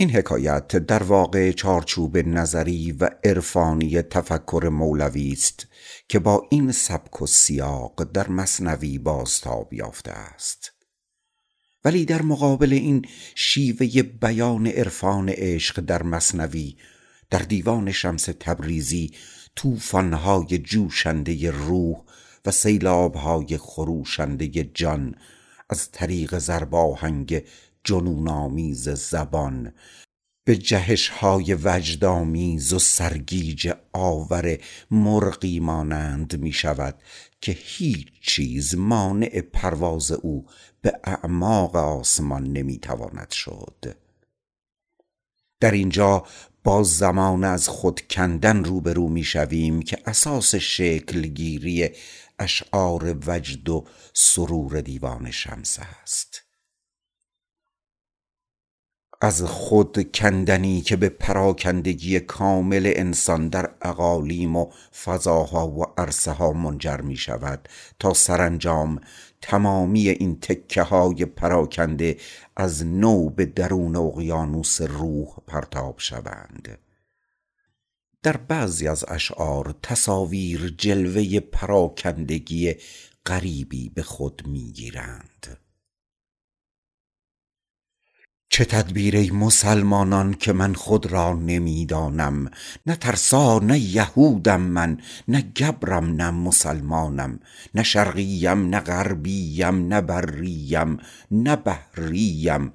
این حکایت در واقع چارچوب نظری و عرفانی تفکر مولوی است که با این سبک و سیاق در مصنوی بازتاب یافته است. ولی در مقابل این شیوه بیان عرفان عشق در مصنوی در دیوان شمس تبریزی طوفانهای جوشنده روح و سیلابهای خروشنده جان از طریق زرباهنگ جنونآمیز زبان به جهش های وجدامیز و سرگیج آور مرغی مانند می شود که هیچ چیز مانع پرواز او به اعماق آسمان نمی تواند شد. در اینجا با زمان از خود کندن روبرو می شویم که اساس شکلگیری اشعار وجد و سرور دیوان شمس است. از خود کندنی که به پراکندگی کامل انسان در اقالیم و فضاها و عرصه ها منجر می شود تا سرانجام تمامی این تکه های پراکنده از نو به درون اقیانوس روح پرتاب شوند. در بعضی از اشعار تصاویر جلوه پراکندگی غریبی به خود می‌گیرند. چه تدبیر ای مسلمانان که من خود را نمی‌دانم؟ نه ترسا نه یهودم من نه گبرم نه مسلمانم. نه شرقیم نه غربیم نه بریم نه بحریم.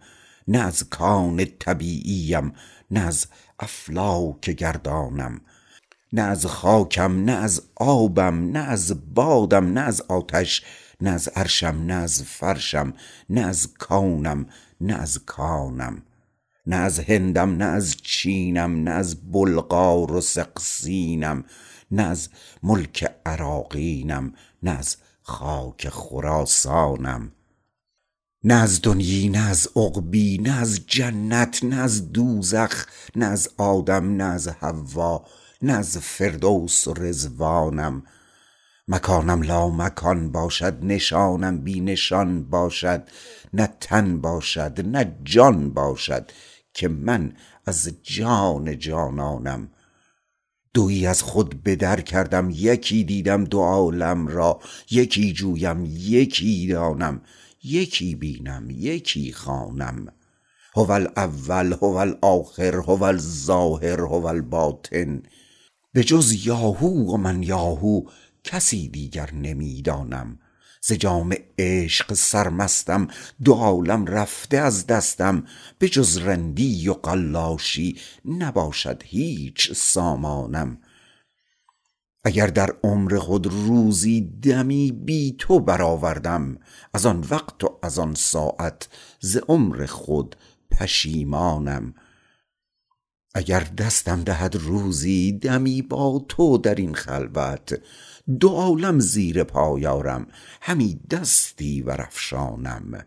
نه از کان طبیعیم نه از افلاک گردانم. نه از خاکم نه از آبم نه از بادم نه از آتش نه از عرشم نه از فرشم نه از کونم نه از کانم نه از هندم نه از چینم نه از بلغار و سقسینم نه از ملک عراقینم نه از خاک خراسانم نه از دنیی نه از عقبی نه از جنت نه از دوزخ نه از آدم نه از حوا نه از فردوس و رضوانم مکانم لا مکان باشد نشانم بی نشان باشد. نه تن باشد نه جان باشد که من از جان جانانم. دویی از خود به در کردم یکی دیدم دو عالم را. یکی جویم یکی دانم. یکی بینم یکی خوانم. هو الاول هو الاخر هو الظاهر هو الباطن به جز یاهو و من یاهو کسی دیگر نمی‌دانم. ز جام عشق سرمستم دو عالم رفته از دستم. به جز رندی و قلاشی نباشد هیچ سامانم. اگر در عمر خود روزی دمی بی تو برآوردم از آن وقت و از آن ساعت ز عمر خود پشیمانم. اگر دستم دهد روزی دمی با تو در این خلوت. دو عالم زیر پای آرم همی دستی برافشانم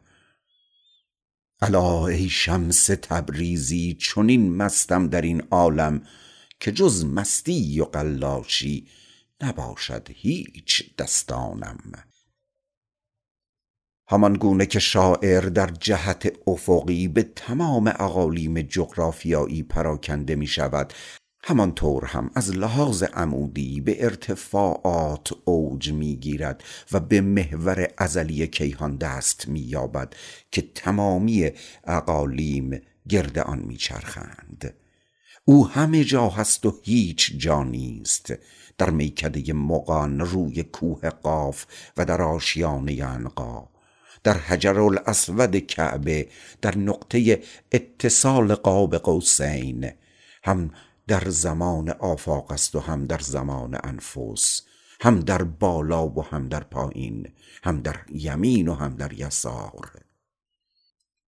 الا ای شمس تبریزی چنین مستم در این عالم که جز مستی و قلاشی نباشد هیچ دستانم. همان گونه که شاعر در جهت افقی به تمام اقالیم جغرافیایی پراکنده می شود همانطور هم از لحاظ عمودی به ارتفاعات اوج می‌گیرد و به محور ازلی کیهان دست مییابد که تمامی اقالیم گرد آن میچرخند. او همه جا هست و هیچ جا نیست. در میکده مغان روی کوه قاف و در آشیانه عنقا در حجر الاسود کعبه در نقطه اتصال قاب قوسین. هم در زمان آفاق است و هم در زمان انفس هم در بالا و هم در پایین هم در یمین و هم در یسار.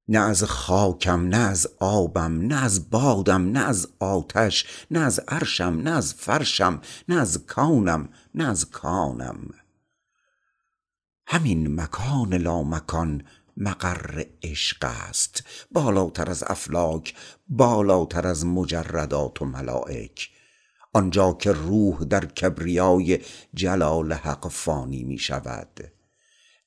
نه از خاکم نه از آبم نه از بادم نه از آتش نه از عرشم نه از فرشم نه از کونم نه از کانم. همین مکان لامکان مقر عشق است بالاتر از افلاک بالاتر از مجردات و ملائک. آنجا که روح در کبریای جلال حق فانی می شود.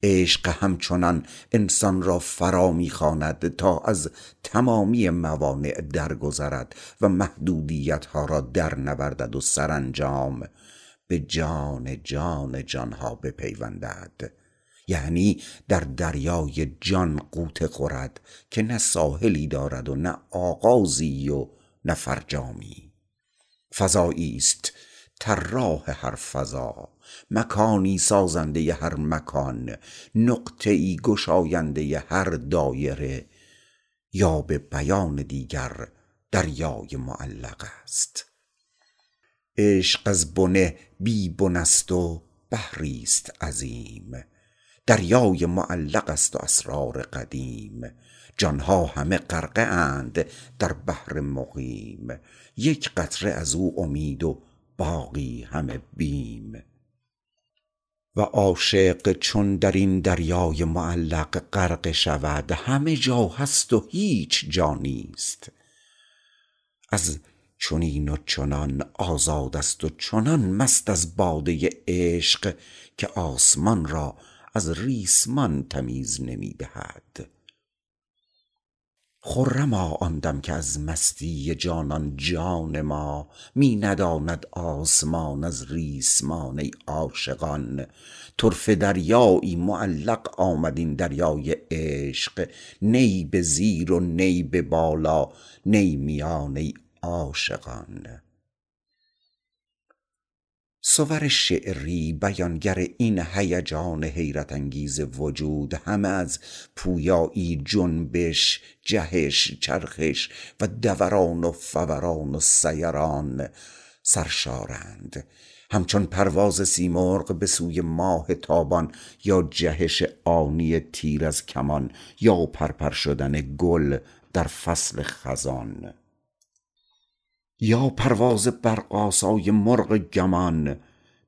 عشق همچنان انسان را فرا می‌خواند تا از تمامی موانع درگذرد و محدودیت ها را در نوردد و سرانجام. به جان جان جانها بپیوندد. یعنی در دریای جان قوطه خورد که نه ساحلی دارد و نه آغازی و نه فرجامی. فضایی است طراح هر فضا مکانی سازنده هر مکان نقطه ای گشاینده هر دایره. یا به بیان دیگر دریای معلق است. عشق از بنه بی بن است و بحری است عظیم. دریای معلق است و اسرار قدیم. جانها همه غرقه اند در بحر مقیم. یک قطره از او امید و باقی همه بیم. و عاشق چون در این دریای معلق غرقه شود همه جا هست و هیچ جا نیست. از چنین و چنان آزاد است و چنان مست از باده عشق که آسمان را از ریسمان تمیز نمی دهد خرما آن دم که از مستی جانان جان ما می نداند آسمان از ریسمان ای عاشقان. طرفه دریایی معلق آمد این دریای عشق نی به زیر و نی به بالا نی میان ای عاشقان. صور شعری بیانگر این هیجان حیرت انگیز وجود همه از پویایی جنبش جهش چرخش و دوران و فوران و سیران سرشارند. همچون پرواز سیمرغ به سوی ماه تابان یا جهش آنی تیر از کمان یا پرپر شدن گل در فصل خزان. یا پرواز برقآسای مرغ گمان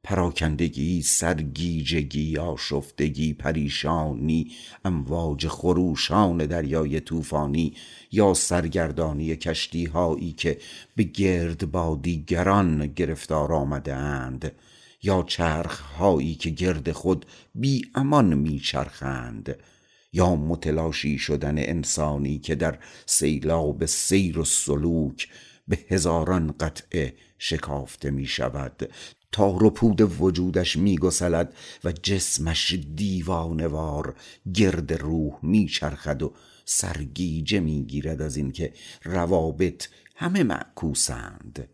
پراکندگی سرگیجگی آشفتگی پریشانی امواج خروشان دریای طوفانی یا سرگردانی کشتی هایی که به گردبادی گران گرفتار آمده اند یا چرخ هایی که گرد خود بی امان میچرخند یا متلاشی شدن انسانی که در سیلاب سیر و سلوک به هزاران قطعه شکافته می شود تا رپود وجودش می گسلد و جسمش دیوانوار گرد روح می چرخد و سرگیجه می گیرد از اینکه روابط همه معکوسند.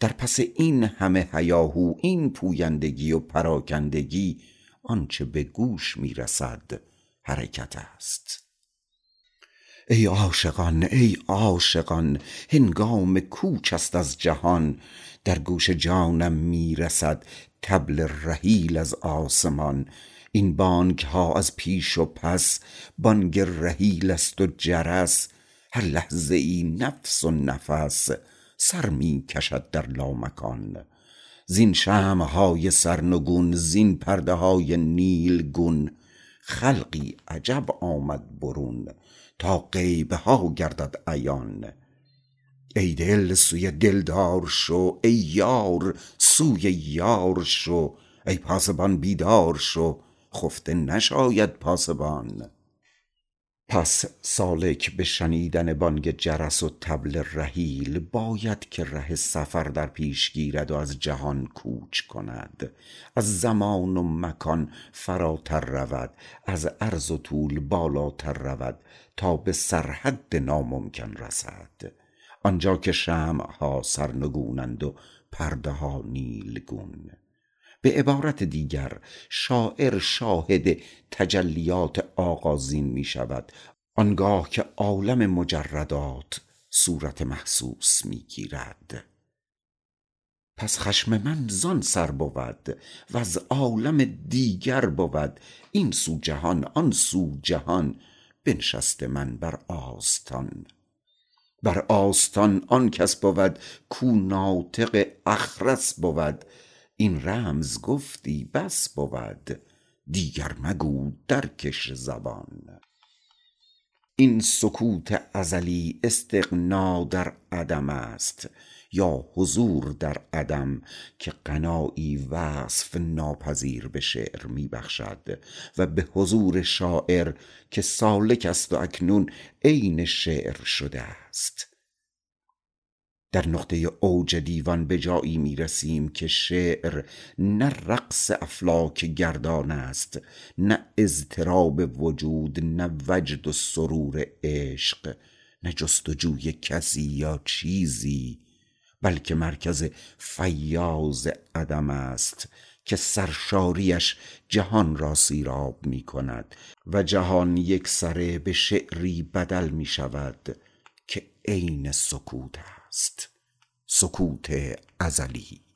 در پس این همه هیاهو این پویندگی و پراکندگی آنچه به گوش می رسد حرکت است. ای عاشقان ای عاشقان هنگام کوچ است از جهان. در گوش جانم می‌رسد طبل رحیل از آسمان. این بانگ ها از پیش و پس بانگ رحیل است و جرس. هر لحظه ای نفس و نفس سر می کشد در لامکان. زین شمع های سرنگون زین پرده های نیلگون خلقی عجب آمد برون. تا غیب ها گردد عیان. ای دل سوی دلدار شو ای یار سوی یار شو ای پاسبان بیدار شو خفته نشاید پاسبان. پس سالک به شنیدن بانگ جرس و طبل رحیل باید که ره سفر در پیش گیرد و از جهان کوچ کند. از زمان و مکان فراتر رود از عرض و طول بالاتر رود تا به سرحد ناممکن رسد. آنجا که شمع ها سرنگونند و پرده ها نیلگون. به عبارت دیگر شاعر شاهد تجلیات آغازین می شود آنگاه که عالم مجردات صورت محسوس می گیرد پس خشم من زان سر بود و از عالم دیگر بود. این سو جهان آن سو جهان بنشسته من بر آستان. بر آستان آن کس بود کو ناطق اخرس بود. این رمز گفتی بس بود. دیگر مگو درکش زبان. این سکوت ازلی استغنا در عدم است یا حضور در عدم که غنایی وصف ناپذیر به شعر می بخشد و به حضور شاعر که سالک است و اکنون عین شعر شده است. در نقطه اوج دیوان به جایی می رسیم که شعر نه رقص افلاک گردان است نه اضطراب وجود نه وجد و سرور عشق نه جستجوی کسی یا چیزی بلکه مرکز فیاض عدم است که سرشاریش جهان را سیراب می کند و جهان یکسره به شعری بدل می شود که عین سکوت است. سکوت ازلی.